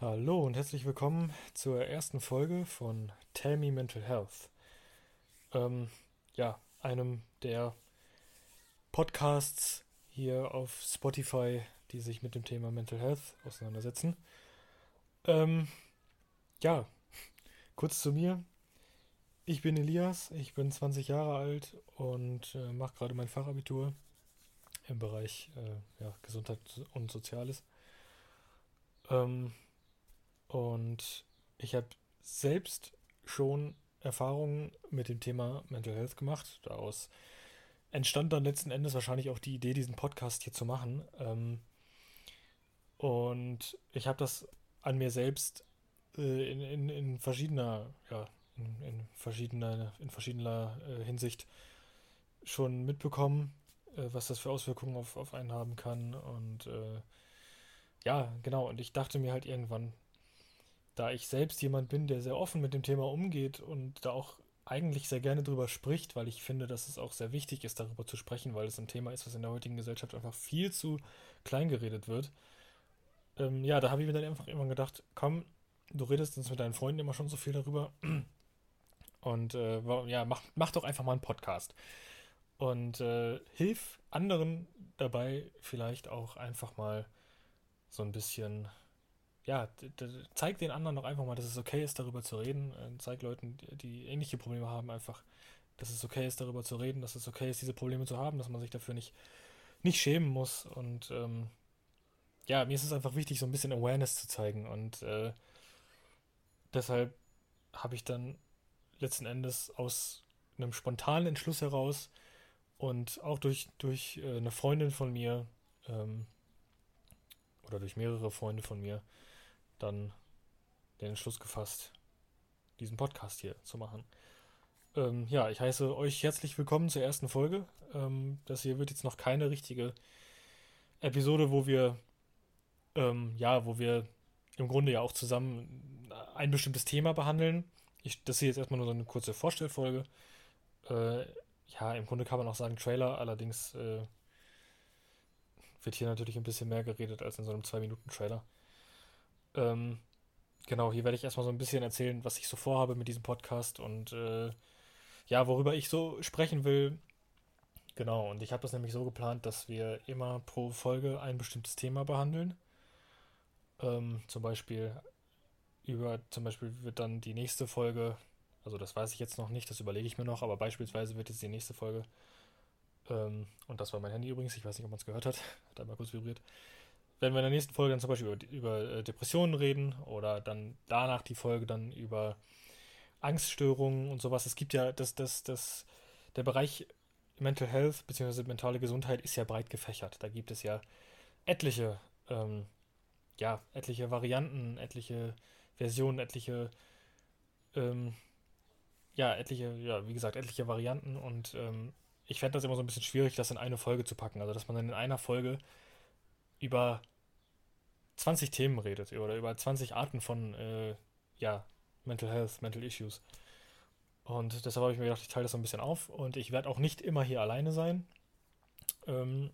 Hallo und herzlich willkommen zur ersten Folge von Tell Me Mental Health. Ähm, ja, einem der Podcasts hier auf Spotify, die sich mit dem Thema Mental Health auseinandersetzen. Ähm, ja, kurz zu mir. Ich bin Elias, ich bin 20 Jahre alt und äh, mache gerade mein Fachabitur im Bereich äh, ja, Gesundheit und Soziales. Ähm, und ich habe selbst schon Erfahrungen mit dem Thema Mental Health gemacht. Daraus entstand dann letzten Endes wahrscheinlich auch die Idee, diesen Podcast hier zu machen. Ähm, und ich habe das an mir selbst äh, in, in, in verschiedener, ja, in, in verschiedener, in verschiedener äh, Hinsicht schon mitbekommen, äh, was das für Auswirkungen auf, auf einen haben kann. Und ja, genau. Und ich dachte mir halt irgendwann, da ich selbst jemand bin, der sehr offen mit dem Thema umgeht und da auch eigentlich sehr gerne drüber spricht, weil ich finde, dass es auch sehr wichtig ist, darüber zu sprechen, weil es ein Thema ist, was in der heutigen Gesellschaft einfach viel zu klein geredet wird. Ähm, ja, da habe ich mir dann einfach immer gedacht, komm, du redest uns mit deinen Freunden immer schon so viel darüber. Und äh, ja, mach, mach doch einfach mal einen Podcast. Und äh, hilf anderen dabei, vielleicht auch einfach mal so ein bisschen ja, zeig den anderen doch einfach mal, dass es okay ist, darüber zu reden. Äh, zeig Leuten, die, die ähnliche Probleme haben, einfach, dass es okay ist, darüber zu reden, dass es okay ist, diese Probleme zu haben, dass man sich dafür nicht, nicht schämen muss. Und ähm, ja, mir ist es einfach wichtig, so ein bisschen Awareness zu zeigen. Und äh, deshalb habe ich dann letzten Endes aus einem spontanen Entschluss heraus und auch durch, durch äh, eine Freundin von mir ähm, oder durch mehrere Freunde von mir dann den Entschluss gefasst, diesen Podcast hier zu machen. Ähm, ja, ich heiße euch herzlich willkommen zur ersten Folge. Ähm, das hier wird jetzt noch keine richtige Episode, wo wir, ähm, ja, wo wir im Grunde ja auch zusammen ein bestimmtes Thema behandeln. Ich, das hier jetzt erstmal nur so eine kurze Vorstellfolge. Äh, ja, im Grunde kann man auch sagen Trailer, allerdings äh, wird hier natürlich ein bisschen mehr geredet als in so einem 2-Minuten-Trailer. Ähm, genau, hier werde ich erstmal so ein bisschen erzählen, was ich so vorhabe mit diesem Podcast und äh, ja, worüber ich so sprechen will. Genau, und ich habe das nämlich so geplant, dass wir immer pro Folge ein bestimmtes Thema behandeln. Ähm, zum Beispiel über, zum Beispiel wird dann die nächste Folge, also das weiß ich jetzt noch nicht, das überlege ich mir noch, aber beispielsweise wird jetzt die nächste Folge, ähm, und das war mein Handy übrigens, ich weiß nicht, ob man es gehört hat, hat einmal kurz vibriert, werden wir in der nächsten Folge dann zum Beispiel über, über äh, Depressionen reden oder dann danach die Folge dann über Angststörungen und sowas. Es gibt ja das, das, das, der Bereich Mental Health bzw. mentale Gesundheit ist ja breit gefächert. Da gibt es ja etliche, ähm, ja, etliche Varianten, etliche Versionen, etliche, ähm, ja, etliche, ja, wie gesagt, etliche Varianten und ähm, ich fände das immer so ein bisschen schwierig, das in eine Folge zu packen. Also, dass man dann in einer Folge über 20 Themen redet oder über 20 Arten von äh, ja, Mental Health, Mental Issues. Und deshalb habe ich mir gedacht, ich teile das so ein bisschen auf und ich werde auch nicht immer hier alleine sein ähm,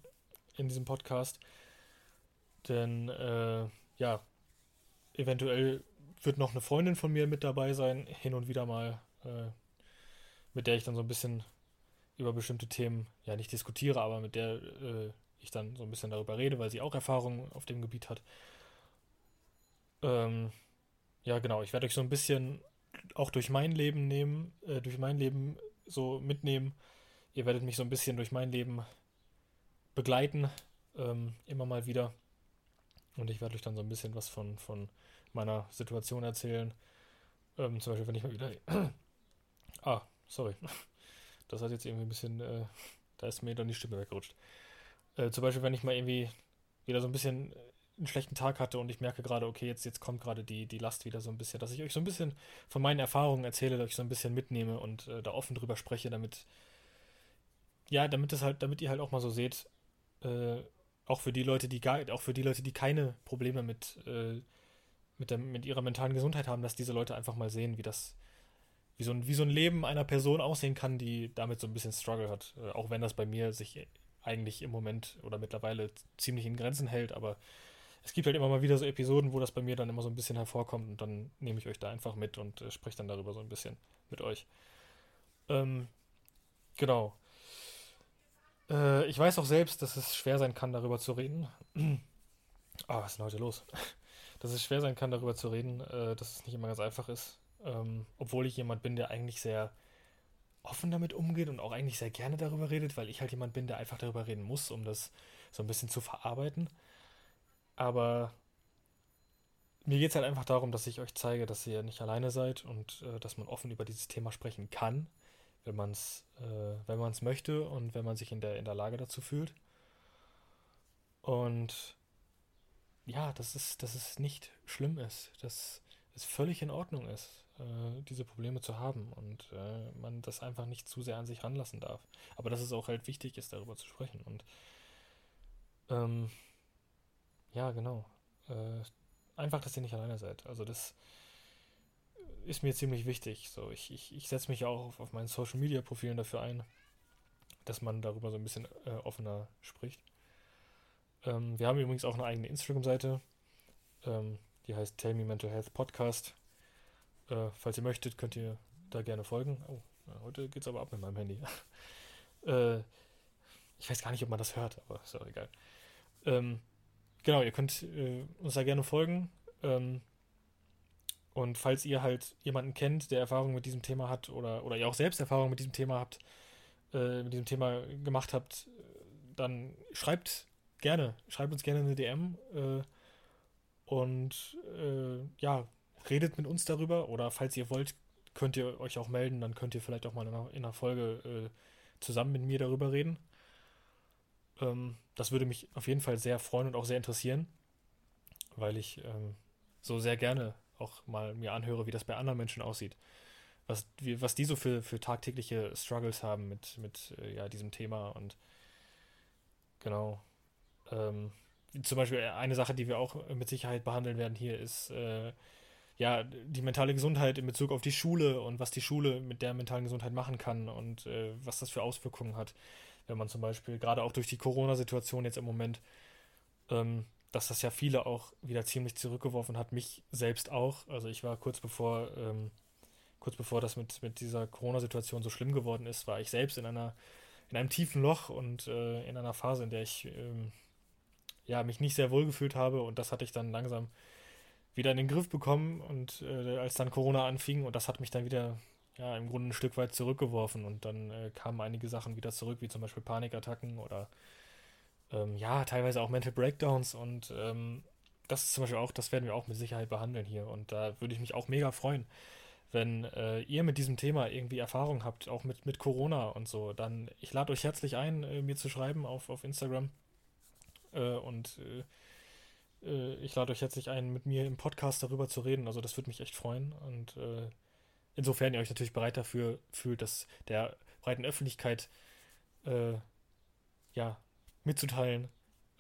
in diesem Podcast. Denn äh, ja, eventuell wird noch eine Freundin von mir mit dabei sein, hin und wieder mal, äh, mit der ich dann so ein bisschen über bestimmte Themen, ja nicht diskutiere, aber mit der äh, ich dann so ein bisschen darüber rede, weil sie auch Erfahrungen auf dem Gebiet hat. Ähm, ja, genau. Ich werde euch so ein bisschen auch durch mein Leben nehmen, äh, durch mein Leben so mitnehmen. Ihr werdet mich so ein bisschen durch mein Leben begleiten, ähm, immer mal wieder. Und ich werde euch dann so ein bisschen was von, von meiner Situation erzählen. Ähm, zum Beispiel, wenn ich mal wieder. ah, sorry. Das hat jetzt irgendwie ein bisschen. Äh, da ist mir dann die Stimme weggerutscht. Äh, zum Beispiel, wenn ich mal irgendwie wieder so ein bisschen einen schlechten Tag hatte und ich merke gerade, okay, jetzt, jetzt kommt gerade die, die Last wieder so ein bisschen, dass ich euch so ein bisschen von meinen Erfahrungen erzähle, ich so ein bisschen mitnehme und äh, da offen drüber spreche, damit, ja, damit es halt, damit ihr halt auch mal so seht, äh, auch für die Leute, die gar, auch für die Leute, die keine Probleme mit, äh, mit, der, mit ihrer mentalen Gesundheit haben, dass diese Leute einfach mal sehen, wie das, wie so ein, wie so ein Leben einer Person aussehen kann, die damit so ein bisschen Struggle hat. Äh, auch wenn das bei mir sich eigentlich im Moment oder mittlerweile ziemlich in Grenzen hält, aber es gibt halt immer mal wieder so Episoden, wo das bei mir dann immer so ein bisschen hervorkommt und dann nehme ich euch da einfach mit und äh, spreche dann darüber so ein bisschen mit euch. Ähm, genau. Äh, ich weiß auch selbst, dass es schwer sein kann, darüber zu reden. Ah, oh, was ist denn heute los? dass es schwer sein kann, darüber zu reden, äh, dass es nicht immer ganz einfach ist. Ähm, obwohl ich jemand bin, der eigentlich sehr offen damit umgeht und auch eigentlich sehr gerne darüber redet, weil ich halt jemand bin, der einfach darüber reden muss, um das so ein bisschen zu verarbeiten. Aber mir geht es halt einfach darum, dass ich euch zeige, dass ihr nicht alleine seid und äh, dass man offen über dieses Thema sprechen kann, wenn man es äh, möchte und wenn man sich in der, in der Lage dazu fühlt. Und ja, dass es, dass es nicht schlimm ist, dass es völlig in Ordnung ist, äh, diese Probleme zu haben und äh, man das einfach nicht zu sehr an sich ranlassen darf. Aber dass es auch halt wichtig ist, darüber zu sprechen. Und ähm, ja, genau. Äh, einfach, dass ihr nicht alleine seid. Also das ist mir ziemlich wichtig. So, ich, ich, ich setze mich auch auf, auf meinen Social Media Profilen dafür ein, dass man darüber so ein bisschen äh, offener spricht. Ähm, wir haben übrigens auch eine eigene Instagram-Seite. Ähm, die heißt Tell Me Mental Health Podcast. Äh, falls ihr möchtet, könnt ihr da gerne folgen. Oh, heute geht es aber ab mit meinem Handy. äh, ich weiß gar nicht, ob man das hört, aber ist auch egal. Ähm, genau, ihr könnt äh, uns da gerne folgen. Ähm, und falls ihr halt jemanden kennt, der Erfahrung mit diesem Thema hat oder, oder ihr auch selbst Erfahrung mit diesem Thema habt, äh, mit diesem Thema gemacht habt, dann schreibt gerne, schreibt uns gerne eine DM äh, und äh, ja, redet mit uns darüber oder falls ihr wollt, könnt ihr euch auch melden, dann könnt ihr vielleicht auch mal in einer, in einer Folge äh, zusammen mit mir darüber reden. Ähm, das würde mich auf jeden Fall sehr freuen und auch sehr interessieren, weil ich ähm, so sehr gerne auch mal mir anhöre, wie das bei anderen Menschen aussieht. Was, wie, was die so für, für tagtägliche Struggles haben mit, mit äh, ja, diesem Thema und genau. Ähm, zum Beispiel eine Sache, die wir auch mit Sicherheit behandeln werden hier, ist äh, ja die mentale Gesundheit in Bezug auf die Schule und was die Schule mit der mentalen Gesundheit machen kann und äh, was das für Auswirkungen hat, wenn man zum Beispiel gerade auch durch die Corona-Situation jetzt im Moment, ähm, dass das ja viele auch wieder ziemlich zurückgeworfen hat, mich selbst auch. Also ich war kurz bevor ähm, kurz bevor das mit, mit dieser Corona-Situation so schlimm geworden ist, war ich selbst in einer in einem tiefen Loch und äh, in einer Phase, in der ich ähm, ja, mich nicht sehr wohl gefühlt habe und das hatte ich dann langsam wieder in den Griff bekommen und äh, als dann Corona anfing und das hat mich dann wieder ja, im Grunde ein Stück weit zurückgeworfen und dann äh, kamen einige Sachen wieder zurück, wie zum Beispiel Panikattacken oder ähm, ja, teilweise auch Mental Breakdowns und ähm, das ist zum Beispiel auch, das werden wir auch mit Sicherheit behandeln hier und da würde ich mich auch mega freuen, wenn äh, ihr mit diesem Thema irgendwie Erfahrung habt, auch mit, mit Corona und so, dann ich lade euch herzlich ein, äh, mir zu schreiben auf, auf Instagram äh, und äh, äh, ich lade euch herzlich ein, mit mir im Podcast darüber zu reden. Also das würde mich echt freuen. Und insofern ihr euch natürlich bereit dafür fühlt, das der breiten Öffentlichkeit ja, mitzuteilen.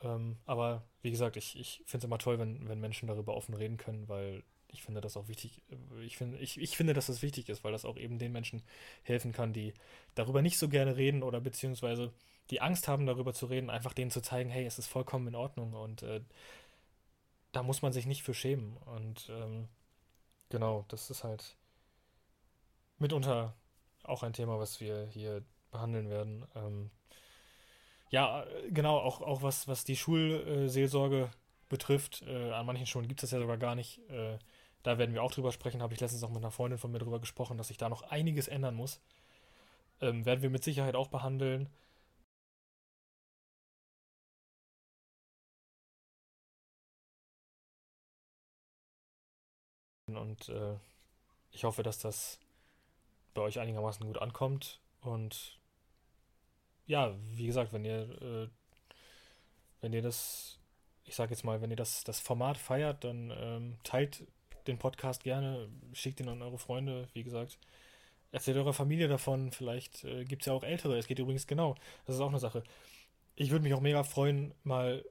Ähm, aber wie gesagt, ich, ich finde es immer toll, wenn, wenn Menschen darüber offen reden können, weil ich finde das auch wichtig. Ich finde, ich, ich finde, dass das wichtig ist, weil das auch eben den Menschen helfen kann, die darüber nicht so gerne reden oder beziehungsweise die Angst haben, darüber zu reden, einfach denen zu zeigen, hey, es ist vollkommen in Ordnung und äh, da muss man sich nicht für schämen. Und ähm, genau, das ist halt mitunter auch ein Thema, was wir hier behandeln werden. Ähm, ja, genau, auch, auch was, was die Schulseelsorge betrifft. Äh, an manchen Schulen gibt es das ja sogar gar nicht. Äh, da werden wir auch drüber sprechen. Habe ich letztens auch mit einer Freundin von mir drüber gesprochen, dass sich da noch einiges ändern muss. Ähm, werden wir mit Sicherheit auch behandeln. Und äh, ich hoffe, dass das bei euch einigermaßen gut ankommt. Und ja, wie gesagt, wenn ihr, äh, wenn ihr das, ich sage jetzt mal, wenn ihr das, das Format feiert, dann ähm, teilt den Podcast gerne, schickt ihn an eure Freunde, wie gesagt. Erzählt eurer Familie davon, vielleicht äh, gibt es ja auch Ältere. Es geht übrigens genau, das ist auch eine Sache. Ich würde mich auch mega freuen, mal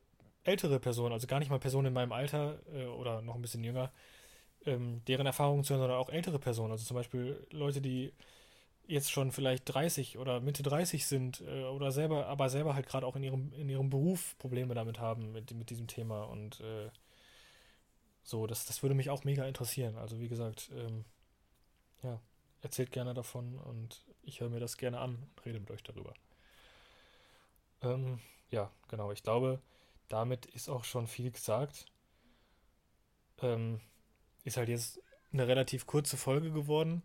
ältere Personen, also gar nicht mal Personen in meinem Alter äh, oder noch ein bisschen jünger, ähm, deren Erfahrungen zu hören, sondern auch ältere Personen. Also zum Beispiel Leute, die jetzt schon vielleicht 30 oder Mitte 30 sind äh, oder selber, aber selber halt gerade auch in ihrem, in ihrem Beruf Probleme damit haben mit, mit diesem Thema und äh, So, das, das würde mich auch mega interessieren. Also wie gesagt, ähm, ja, erzählt gerne davon und ich höre mir das gerne an und rede mit euch darüber. Ähm, ja, genau, ich glaube, damit ist auch schon viel gesagt. Ähm, ist halt jetzt eine relativ kurze Folge geworden,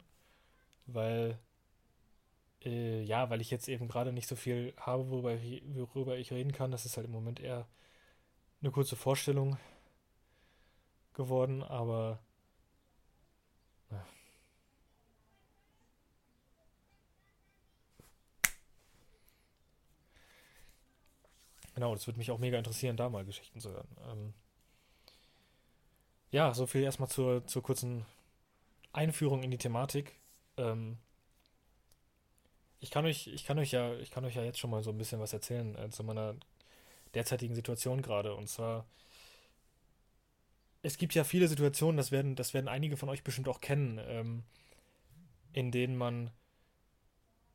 weil äh, ja, weil ich jetzt eben gerade nicht so viel habe, worüber ich, worüber ich reden kann. Das ist halt im Moment eher eine kurze Vorstellung geworden, aber ja. Genau, das würde mich auch mega interessieren, da mal Geschichten zu hören. Ähm ja, so viel erstmal zur, zur kurzen Einführung in die Thematik. Ähm ich kann euch, ich kann euch ja, ich kann euch ja jetzt schon mal so ein bisschen was erzählen äh, zu meiner derzeitigen Situation gerade. Und zwar, es gibt ja viele Situationen, das werden, das werden einige von euch bestimmt auch kennen, ähm, in denen man,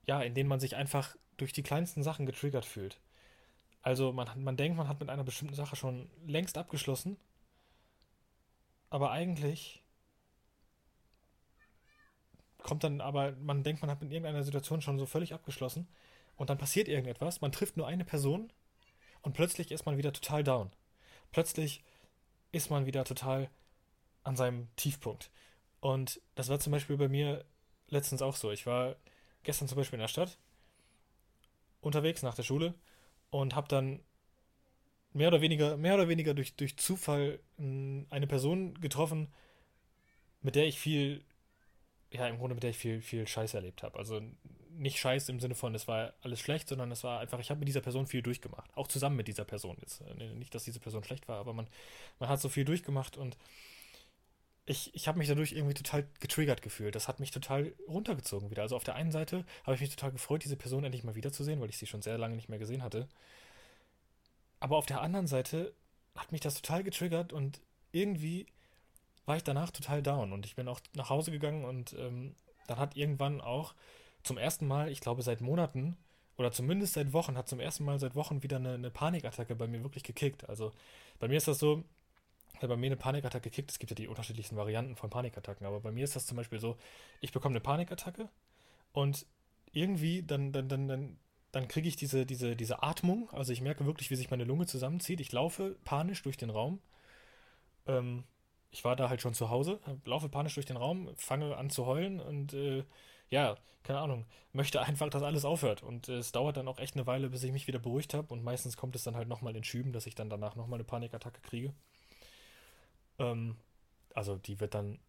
ja, in denen man sich einfach durch die kleinsten Sachen getriggert fühlt. Also man, man denkt, man hat mit einer bestimmten Sache schon längst abgeschlossen, aber eigentlich kommt dann aber, man denkt, man hat mit irgendeiner Situation schon so völlig abgeschlossen und dann passiert irgendetwas, man trifft nur eine Person und plötzlich ist man wieder total down. Plötzlich ist man wieder total an seinem Tiefpunkt. Und das war zum Beispiel bei mir letztens auch so. Ich war gestern zum Beispiel in der Stadt unterwegs nach der Schule und habe dann mehr oder weniger, mehr oder weniger durch, durch Zufall eine Person getroffen, mit der ich viel, ja, im Grunde mit der ich viel, viel Scheiß erlebt habe. Also nicht Scheiß im Sinne von, es war alles schlecht, sondern es war einfach, ich habe mit dieser Person viel durchgemacht. Auch zusammen mit dieser Person. Jetzt, äh, nicht, dass diese Person schlecht war, aber man, man hat so viel durchgemacht und ich, ich habe mich dadurch irgendwie total getriggert gefühlt. Das hat mich total runtergezogen wieder. Also auf der einen Seite habe ich mich total gefreut, diese Person endlich mal wiederzusehen, weil ich sie schon sehr lange nicht mehr gesehen hatte. Aber auf der anderen Seite hat mich das total getriggert und irgendwie war ich danach total down. Und ich bin auch nach Hause gegangen und ähm, dann hat irgendwann auch zum ersten Mal, ich glaube seit Monaten oder zumindest seit Wochen, hat zum ersten Mal seit Wochen wieder eine, eine Panikattacke bei mir wirklich gekickt. Also bei mir ist das so, wenn bei mir eine Panikattacke kickt, es gibt ja die unterschiedlichsten Varianten von Panikattacken, aber bei mir ist das zum Beispiel so, ich bekomme eine Panikattacke und irgendwie dann, dann, dann, dann, dann kriege ich diese, diese, diese Atmung, also ich merke wirklich, wie sich meine Lunge zusammenzieht. Ich laufe panisch durch den Raum. Ähm, ich war da halt schon zu Hause, laufe panisch durch den Raum, fange an zu heulen und äh, ja, keine Ahnung, möchte einfach, dass alles aufhört. Und äh, es dauert dann auch echt eine Weile, bis ich mich wieder beruhigt habe. Und meistens kommt es dann halt nochmal in Schüben, dass ich dann danach nochmal eine Panikattacke kriege. Ähm, also die wird dann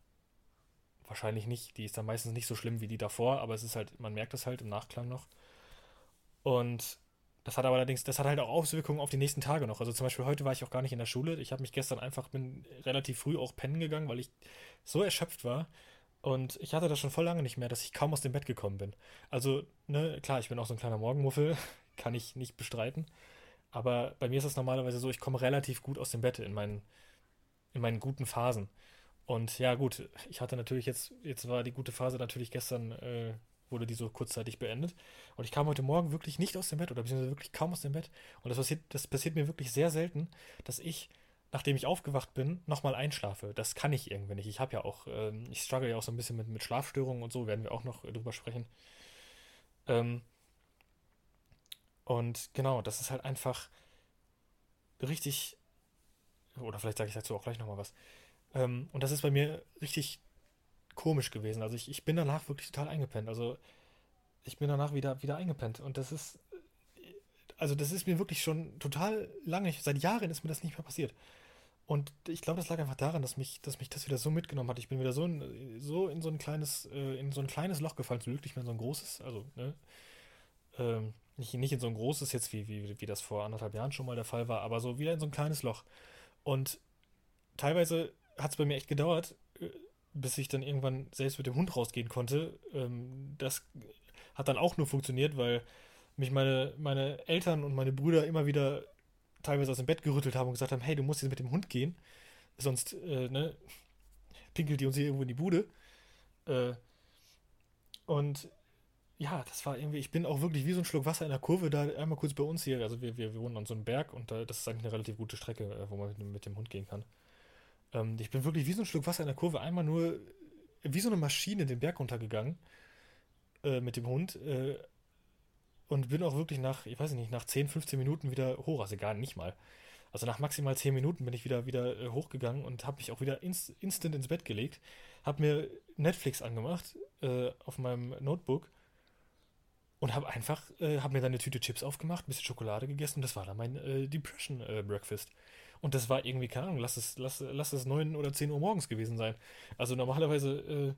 wahrscheinlich nicht, die ist dann meistens nicht so schlimm wie die davor, aber es ist halt, man merkt es halt im Nachklang noch. Und das hat aber allerdings, das hat halt auch Auswirkungen auf die nächsten Tage noch. Also zum Beispiel heute war ich auch gar nicht in der Schule. Ich habe mich gestern einfach, bin relativ früh auch pennen gegangen, weil ich so erschöpft war, und ich hatte das schon voll lange nicht mehr, dass ich kaum aus dem Bett gekommen bin. Also, ne, klar, ich bin auch so ein kleiner Morgenmuffel, kann ich nicht bestreiten. Aber bei mir ist das normalerweise so, ich komme relativ gut aus dem Bett in meinen, in meinen guten Phasen. Und ja, gut, ich hatte natürlich jetzt, jetzt war die gute Phase natürlich gestern, äh, wurde die so kurzzeitig beendet. Und ich kam heute Morgen wirklich nicht aus dem Bett oder beziehungsweise wirklich kaum aus dem Bett. Und das passiert, das passiert mir wirklich sehr selten, dass ich nachdem ich aufgewacht bin, nochmal einschlafe. Das kann ich irgendwie nicht. Ich habe ja auch, ähm, ich struggle ja auch so ein bisschen mit, mit Schlafstörungen und so, werden wir auch noch drüber sprechen. Ähm, und genau, das ist halt einfach richtig, oder vielleicht sage ich dazu auch gleich nochmal was. Ähm, und das ist bei mir richtig komisch gewesen. Also ich, ich bin danach wirklich total eingepennt. Also ich bin danach wieder, wieder eingepennt. Und das ist, also das ist mir wirklich schon total lange, seit Jahren ist mir das nicht mehr passiert. Und ich glaube, das lag einfach daran, dass mich, dass mich das wieder so mitgenommen hat. Ich bin wieder so in, so in so ein kleines, äh, in so ein kleines Loch gefallen, zum Glück nicht mehr in so ein großes, also, ne? Ähm, nicht, nicht in so ein großes jetzt, wie, wie, wie das vor anderthalb Jahren schon mal der Fall war, aber so wieder in so ein kleines Loch. Und teilweise hat es bei mir echt gedauert, äh, bis ich dann irgendwann selbst mit dem Hund rausgehen konnte. Ähm, das hat dann auch nur funktioniert, weil mich meine, meine Eltern und meine Brüder immer wieder teilweise aus dem Bett gerüttelt haben und gesagt haben, hey, du musst jetzt mit dem Hund gehen, sonst äh, ne, pinkelt die uns hier irgendwo in die Bude. Äh, und ja, das war irgendwie, ich bin auch wirklich wie so ein Schluck Wasser in der Kurve da einmal kurz bei uns hier, also wir, wir, wir wohnen an so einem Berg und da, das ist eigentlich eine relativ gute Strecke, äh, wo man mit, mit dem Hund gehen kann. Ähm, ich bin wirklich wie so ein Schluck Wasser in der Kurve einmal nur wie so eine Maschine den Berg runtergegangen äh, mit dem Hund äh, und bin auch wirklich nach, ich weiß nicht, nach 10, 15 Minuten wieder hoch, also gar nicht mal. Also nach maximal 10 Minuten bin ich wieder, wieder äh, hochgegangen und habe mich auch wieder inst instant ins Bett gelegt, habe mir Netflix angemacht äh, auf meinem Notebook und habe einfach, äh, habe mir dann eine Tüte Chips aufgemacht, ein bisschen Schokolade gegessen und das war dann mein äh, Depression äh, Breakfast. Und das war irgendwie, keine Ahnung, lass es, lass, lass es 9 oder 10 Uhr morgens gewesen sein. Also normalerweise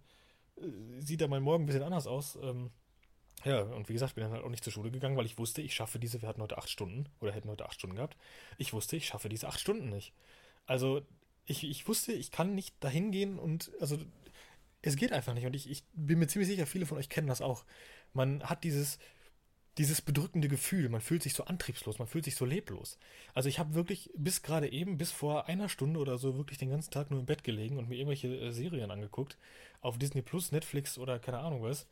äh, äh, sieht da mein Morgen ein bisschen anders aus. Ähm, ja, und wie gesagt, bin dann halt auch nicht zur Schule gegangen, weil ich wusste, ich schaffe diese, wir hatten heute 8 Stunden oder hätten heute 8 Stunden gehabt. Ich wusste, ich schaffe diese 8 Stunden nicht. Also ich, ich wusste, ich kann nicht dahin gehen und also es geht einfach nicht. Und ich, ich bin mir ziemlich sicher, viele von euch kennen das auch. Man hat dieses, dieses bedrückende Gefühl, man fühlt sich so antriebslos, man fühlt sich so leblos. Also ich habe wirklich bis gerade eben, bis vor einer Stunde oder so, wirklich den ganzen Tag nur im Bett gelegen und mir irgendwelche äh, Serien angeguckt. Auf Disney Plus, Netflix oder keine Ahnung was.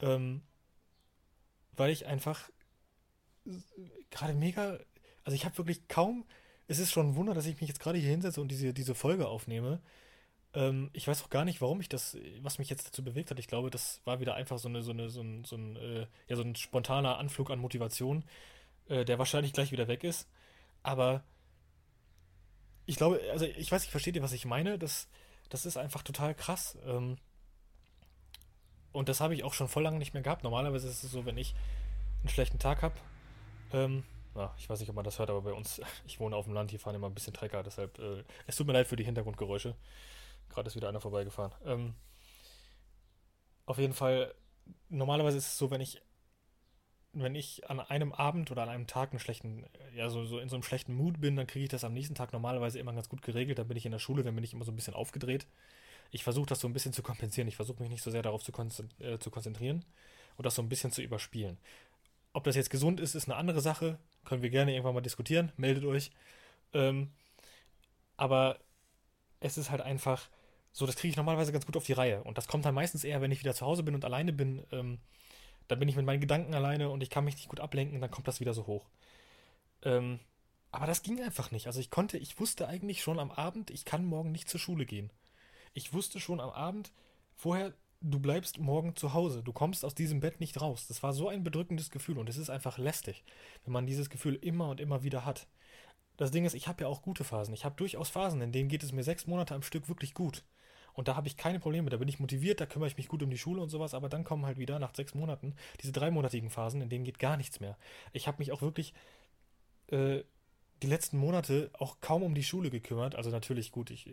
Ähm, weil ich einfach gerade mega, also ich habe wirklich kaum, es ist schon ein Wunder, dass ich mich jetzt gerade hier hinsetze und diese, diese Folge aufnehme. Ähm, ich weiß auch gar nicht, warum ich das, was mich jetzt dazu bewegt hat. Ich glaube, das war wieder einfach so eine, so eine, so ein, so ein, äh, ja, so ein spontaner Anflug an Motivation, äh, der wahrscheinlich gleich wieder weg ist. Aber ich glaube, also ich weiß nicht, versteht ihr, was ich meine? Das, das ist einfach total krass. Ähm, und das habe ich auch schon voll lange nicht mehr gehabt. Normalerweise ist es so, wenn ich einen schlechten Tag habe, ähm, na, ich weiß nicht, ob man das hört, aber bei uns, ich wohne auf dem Land, hier fahren immer ein bisschen Trecker, deshalb, äh, es tut mir leid für die Hintergrundgeräusche. Gerade ist wieder einer vorbeigefahren. Ähm, auf jeden Fall, normalerweise ist es so, wenn ich, wenn ich an einem Abend oder an einem Tag einen schlechten, ja, so, so in so einem schlechten Mut bin, dann kriege ich das am nächsten Tag normalerweise immer ganz gut geregelt. Dann bin ich in der Schule, dann bin ich immer so ein bisschen aufgedreht. Ich versuche das so ein bisschen zu kompensieren. Ich versuche mich nicht so sehr darauf zu, äh, zu konzentrieren und das so ein bisschen zu überspielen. Ob das jetzt gesund ist, ist eine andere Sache. Können wir gerne irgendwann mal diskutieren. Meldet euch. Ähm, aber es ist halt einfach so, das kriege ich normalerweise ganz gut auf die Reihe. Und das kommt dann meistens eher, wenn ich wieder zu Hause bin und alleine bin. Ähm, dann bin ich mit meinen Gedanken alleine und ich kann mich nicht gut ablenken, dann kommt das wieder so hoch. Ähm, aber das ging einfach nicht. Also ich konnte, ich wusste eigentlich schon am Abend, ich kann morgen nicht zur Schule gehen. Ich wusste schon am Abend vorher, du bleibst morgen zu Hause. Du kommst aus diesem Bett nicht raus. Das war so ein bedrückendes Gefühl und es ist einfach lästig, wenn man dieses Gefühl immer und immer wieder hat. Das Ding ist, ich habe ja auch gute Phasen. Ich habe durchaus Phasen, in denen geht es mir sechs Monate am Stück wirklich gut. Und da habe ich keine Probleme, da bin ich motiviert, da kümmere ich mich gut um die Schule und sowas, aber dann kommen halt wieder nach sechs Monaten diese dreimonatigen Phasen, in denen geht gar nichts mehr. Ich habe mich auch wirklich äh, die letzten Monate auch kaum um die Schule gekümmert. Also natürlich gut, ich,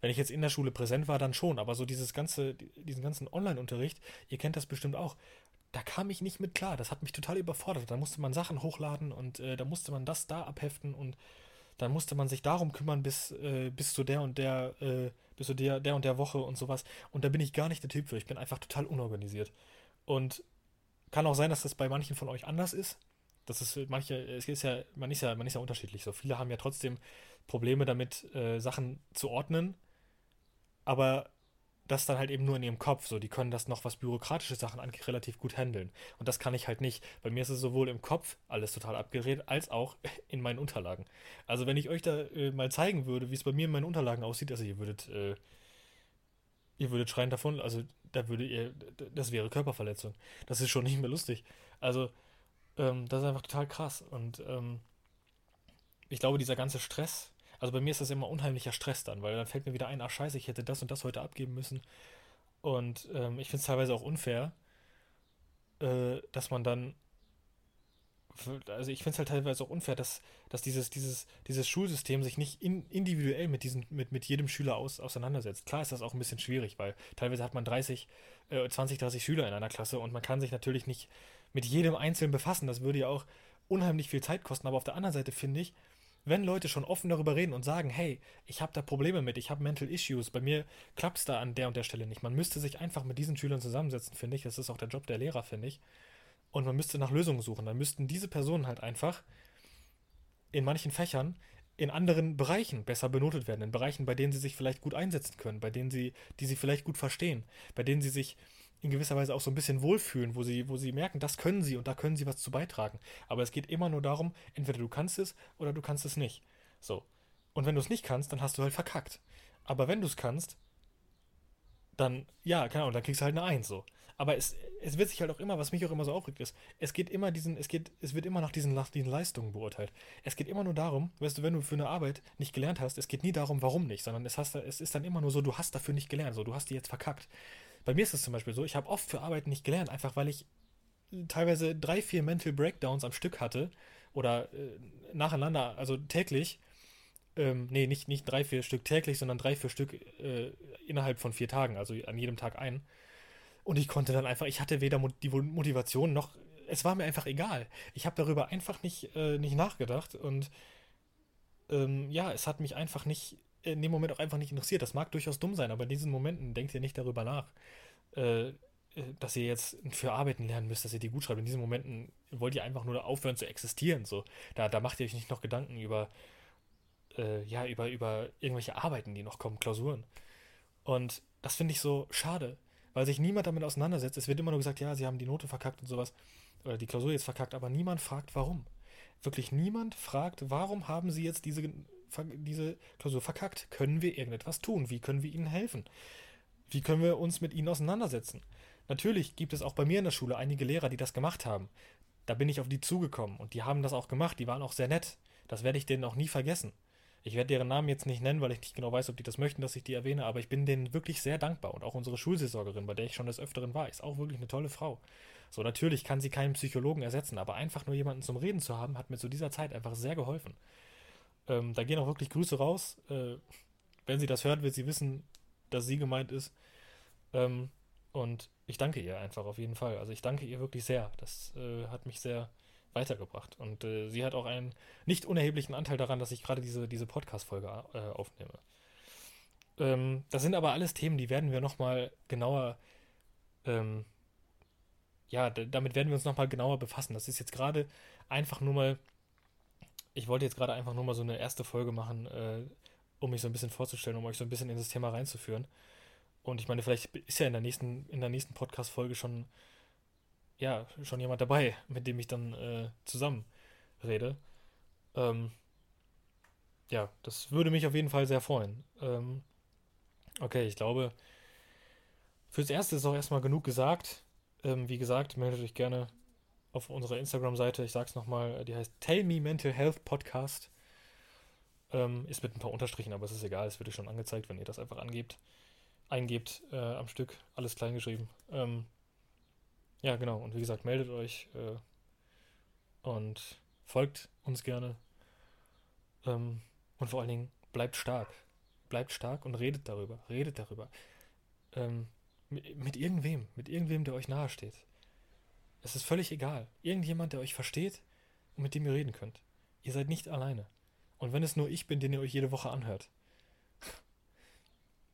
wenn ich jetzt in der Schule präsent war, dann schon, aber so dieses ganze, diesen ganzen Online-Unterricht, ihr kennt das bestimmt auch, da kam ich nicht mit klar. Das hat mich total überfordert. Da musste man Sachen hochladen und äh, da musste man das da abheften und dann musste man sich darum kümmern bis, äh, bis zu der und der, äh, bis zu der, der und der Woche und sowas. Und da bin ich gar nicht der Typ für. Ich bin einfach total unorganisiert. Und kann auch sein, dass das bei manchen von euch anders ist. Das ist manche, es ist ja, man ist ja, man ist ja unterschiedlich. So viele haben ja trotzdem Probleme damit, äh, Sachen zu ordnen, aber das dann halt eben nur in ihrem Kopf. So, die können das noch, was bürokratische Sachen angeht, relativ gut handeln. Und das kann ich halt nicht. Bei mir ist es sowohl im Kopf alles total abgedreht, als auch in meinen Unterlagen. Also wenn ich euch da äh, mal zeigen würde, wie es bei mir in meinen Unterlagen aussieht, also ihr würdet, äh, ihr würdet schreien davon, also da würde ihr, das wäre Körperverletzung. Das ist schon nicht mehr lustig. Also ähm, das ist einfach total krass. Und ähm, ich glaube, dieser ganze Stress, also bei mir ist das immer unheimlicher Stress dann, weil dann fällt mir wieder ein, ach scheiße, ich hätte das und das heute abgeben müssen. Und ähm, ich finde es teilweise auch unfair, äh, dass man dann also ich finde es halt teilweise auch unfair, dass, dass dieses, dieses, dieses Schulsystem sich nicht in, individuell mit, diesen, mit, mit jedem Schüler aus, auseinandersetzt. Klar ist das auch ein bisschen schwierig, weil teilweise hat man 30, äh, 20, 30 Schüler in einer Klasse und man kann sich natürlich nicht mit jedem Einzelnen befassen. Das würde ja auch unheimlich viel Zeit kosten. Aber auf der anderen Seite finde ich, wenn Leute schon offen darüber reden und sagen, hey, ich habe da Probleme mit, ich habe Mental Issues, bei mir klappt es da an der und der Stelle nicht. Man müsste sich einfach mit diesen Schülern zusammensetzen, finde ich. Das ist auch der Job der Lehrer, finde ich. Und man müsste nach Lösungen suchen. Dann müssten diese Personen halt einfach in manchen Fächern in anderen Bereichen besser benotet werden, in Bereichen, bei denen sie sich vielleicht gut einsetzen können, bei denen sie, die sie vielleicht gut verstehen, bei denen sie sich in gewisser Weise auch so ein bisschen wohlfühlen, wo sie, wo sie merken, das können sie und da können sie was zu beitragen. Aber es geht immer nur darum, entweder du kannst es oder du kannst es nicht. So. Und wenn du es nicht kannst, dann hast du halt verkackt. Aber wenn du es kannst, dann, ja, keine Ahnung, dann kriegst du halt eine Eins so. Aber es, es wird sich halt auch immer, was mich auch immer so aufregt, ist, es geht immer diesen, es geht, es wird immer nach diesen, nach diesen Leistungen beurteilt. Es geht immer nur darum, weißt du, wenn du für eine Arbeit nicht gelernt hast, es geht nie darum, warum nicht, sondern es, hast, es ist dann immer nur so, du hast dafür nicht gelernt, so, du hast die jetzt verkackt. Bei mir ist es zum Beispiel so, ich habe oft für Arbeiten nicht gelernt, einfach weil ich teilweise drei, vier Mental Breakdowns am Stück hatte oder äh, nacheinander, also täglich. Ähm, nee, nicht, nicht drei, vier Stück täglich, sondern drei, vier Stück äh, innerhalb von vier Tagen, also an jedem Tag ein. Und ich konnte dann einfach, ich hatte weder die Motivation noch, es war mir einfach egal. Ich habe darüber einfach nicht, äh, nicht nachgedacht und ähm, ja, es hat mich einfach nicht, in dem Moment auch einfach nicht interessiert. Das mag durchaus dumm sein, aber in diesen Momenten denkt ihr nicht darüber nach, äh, äh, dass ihr jetzt für Arbeiten lernen müsst, dass ihr die gut schreibt. In diesen Momenten wollt ihr einfach nur aufhören zu existieren. So. Da, da macht ihr euch nicht noch Gedanken über, äh, ja, über, über irgendwelche Arbeiten, die noch kommen, Klausuren. Und das finde ich so schade weil sich niemand damit auseinandersetzt. Es wird immer nur gesagt, ja, sie haben die Note verkackt und sowas, oder die Klausur jetzt verkackt, aber niemand fragt, warum. Wirklich niemand fragt, warum haben sie jetzt diese, diese Klausur verkackt? Können wir irgendetwas tun? Wie können wir ihnen helfen? Wie können wir uns mit ihnen auseinandersetzen? Natürlich gibt es auch bei mir in der Schule einige Lehrer, die das gemacht haben. Da bin ich auf die zugekommen und die haben das auch gemacht. Die waren auch sehr nett. Das werde ich denen auch nie vergessen. Ich werde deren Namen jetzt nicht nennen, weil ich nicht genau weiß, ob die das möchten, dass ich die erwähne, aber ich bin denen wirklich sehr dankbar. Und auch unsere Schulseelsorgerin, bei der ich schon des Öfteren war, ist auch wirklich eine tolle Frau. So, natürlich kann sie keinen Psychologen ersetzen, aber einfach nur jemanden zum Reden zu haben, hat mir zu dieser Zeit einfach sehr geholfen. Ähm, da gehen auch wirklich Grüße raus. Äh, wenn sie das hört, wird sie wissen, dass sie gemeint ist. Ähm, und ich danke ihr einfach auf jeden Fall. Also ich danke ihr wirklich sehr. Das äh, hat mich sehr weitergebracht. Und äh, sie hat auch einen nicht unerheblichen Anteil daran, dass ich gerade diese, diese Podcast-Folge äh, aufnehme. Ähm, das sind aber alles Themen, die werden wir nochmal genauer, ähm, ja, damit werden wir uns nochmal genauer befassen. Das ist jetzt gerade einfach nur mal, ich wollte jetzt gerade einfach nur mal so eine erste Folge machen, äh, um mich so ein bisschen vorzustellen, um euch so ein bisschen in das Thema reinzuführen. Und ich meine, vielleicht ist ja in der nächsten, in der nächsten Podcast-Folge schon ja, schon jemand dabei, mit dem ich dann äh, zusammen rede. Ähm, ja, das würde mich auf jeden Fall sehr freuen. Ähm, okay, ich glaube, fürs Erste ist auch erstmal genug gesagt. Ähm, wie gesagt, meldet euch gerne auf unserer Instagram-Seite. Ich sag's nochmal, die heißt Tell Me Mental Health Podcast. Ähm, ist mit ein paar Unterstrichen, aber es ist egal, es wird euch schon angezeigt, wenn ihr das einfach angebt. Eingebt äh, am Stück, alles klein geschrieben. Ähm, ja, genau. Und wie gesagt, meldet euch äh, und folgt uns gerne. Ähm, und vor allen Dingen bleibt stark. Bleibt stark und redet darüber. Redet darüber. Ähm, mit, mit irgendwem. Mit irgendwem, der euch nahesteht. Es ist völlig egal. Irgendjemand, der euch versteht und mit dem ihr reden könnt. Ihr seid nicht alleine. Und wenn es nur ich bin, den ihr euch jede Woche anhört.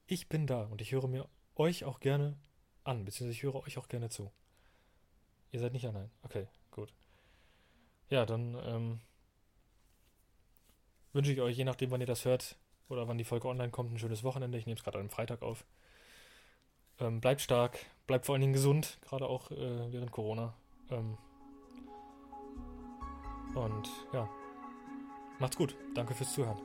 Ich bin da und ich höre mir euch auch gerne an, beziehungsweise ich höre euch auch gerne zu. Ihr seid nicht allein. Okay, gut. Ja, dann ähm, wünsche ich euch, je nachdem, wann ihr das hört oder wann die Folge online kommt, ein schönes Wochenende. Ich nehme es gerade am Freitag auf. Ähm, bleibt stark, bleibt vor allen Dingen gesund, gerade auch äh, während Corona. Ähm, und ja, macht's gut. Danke fürs Zuhören.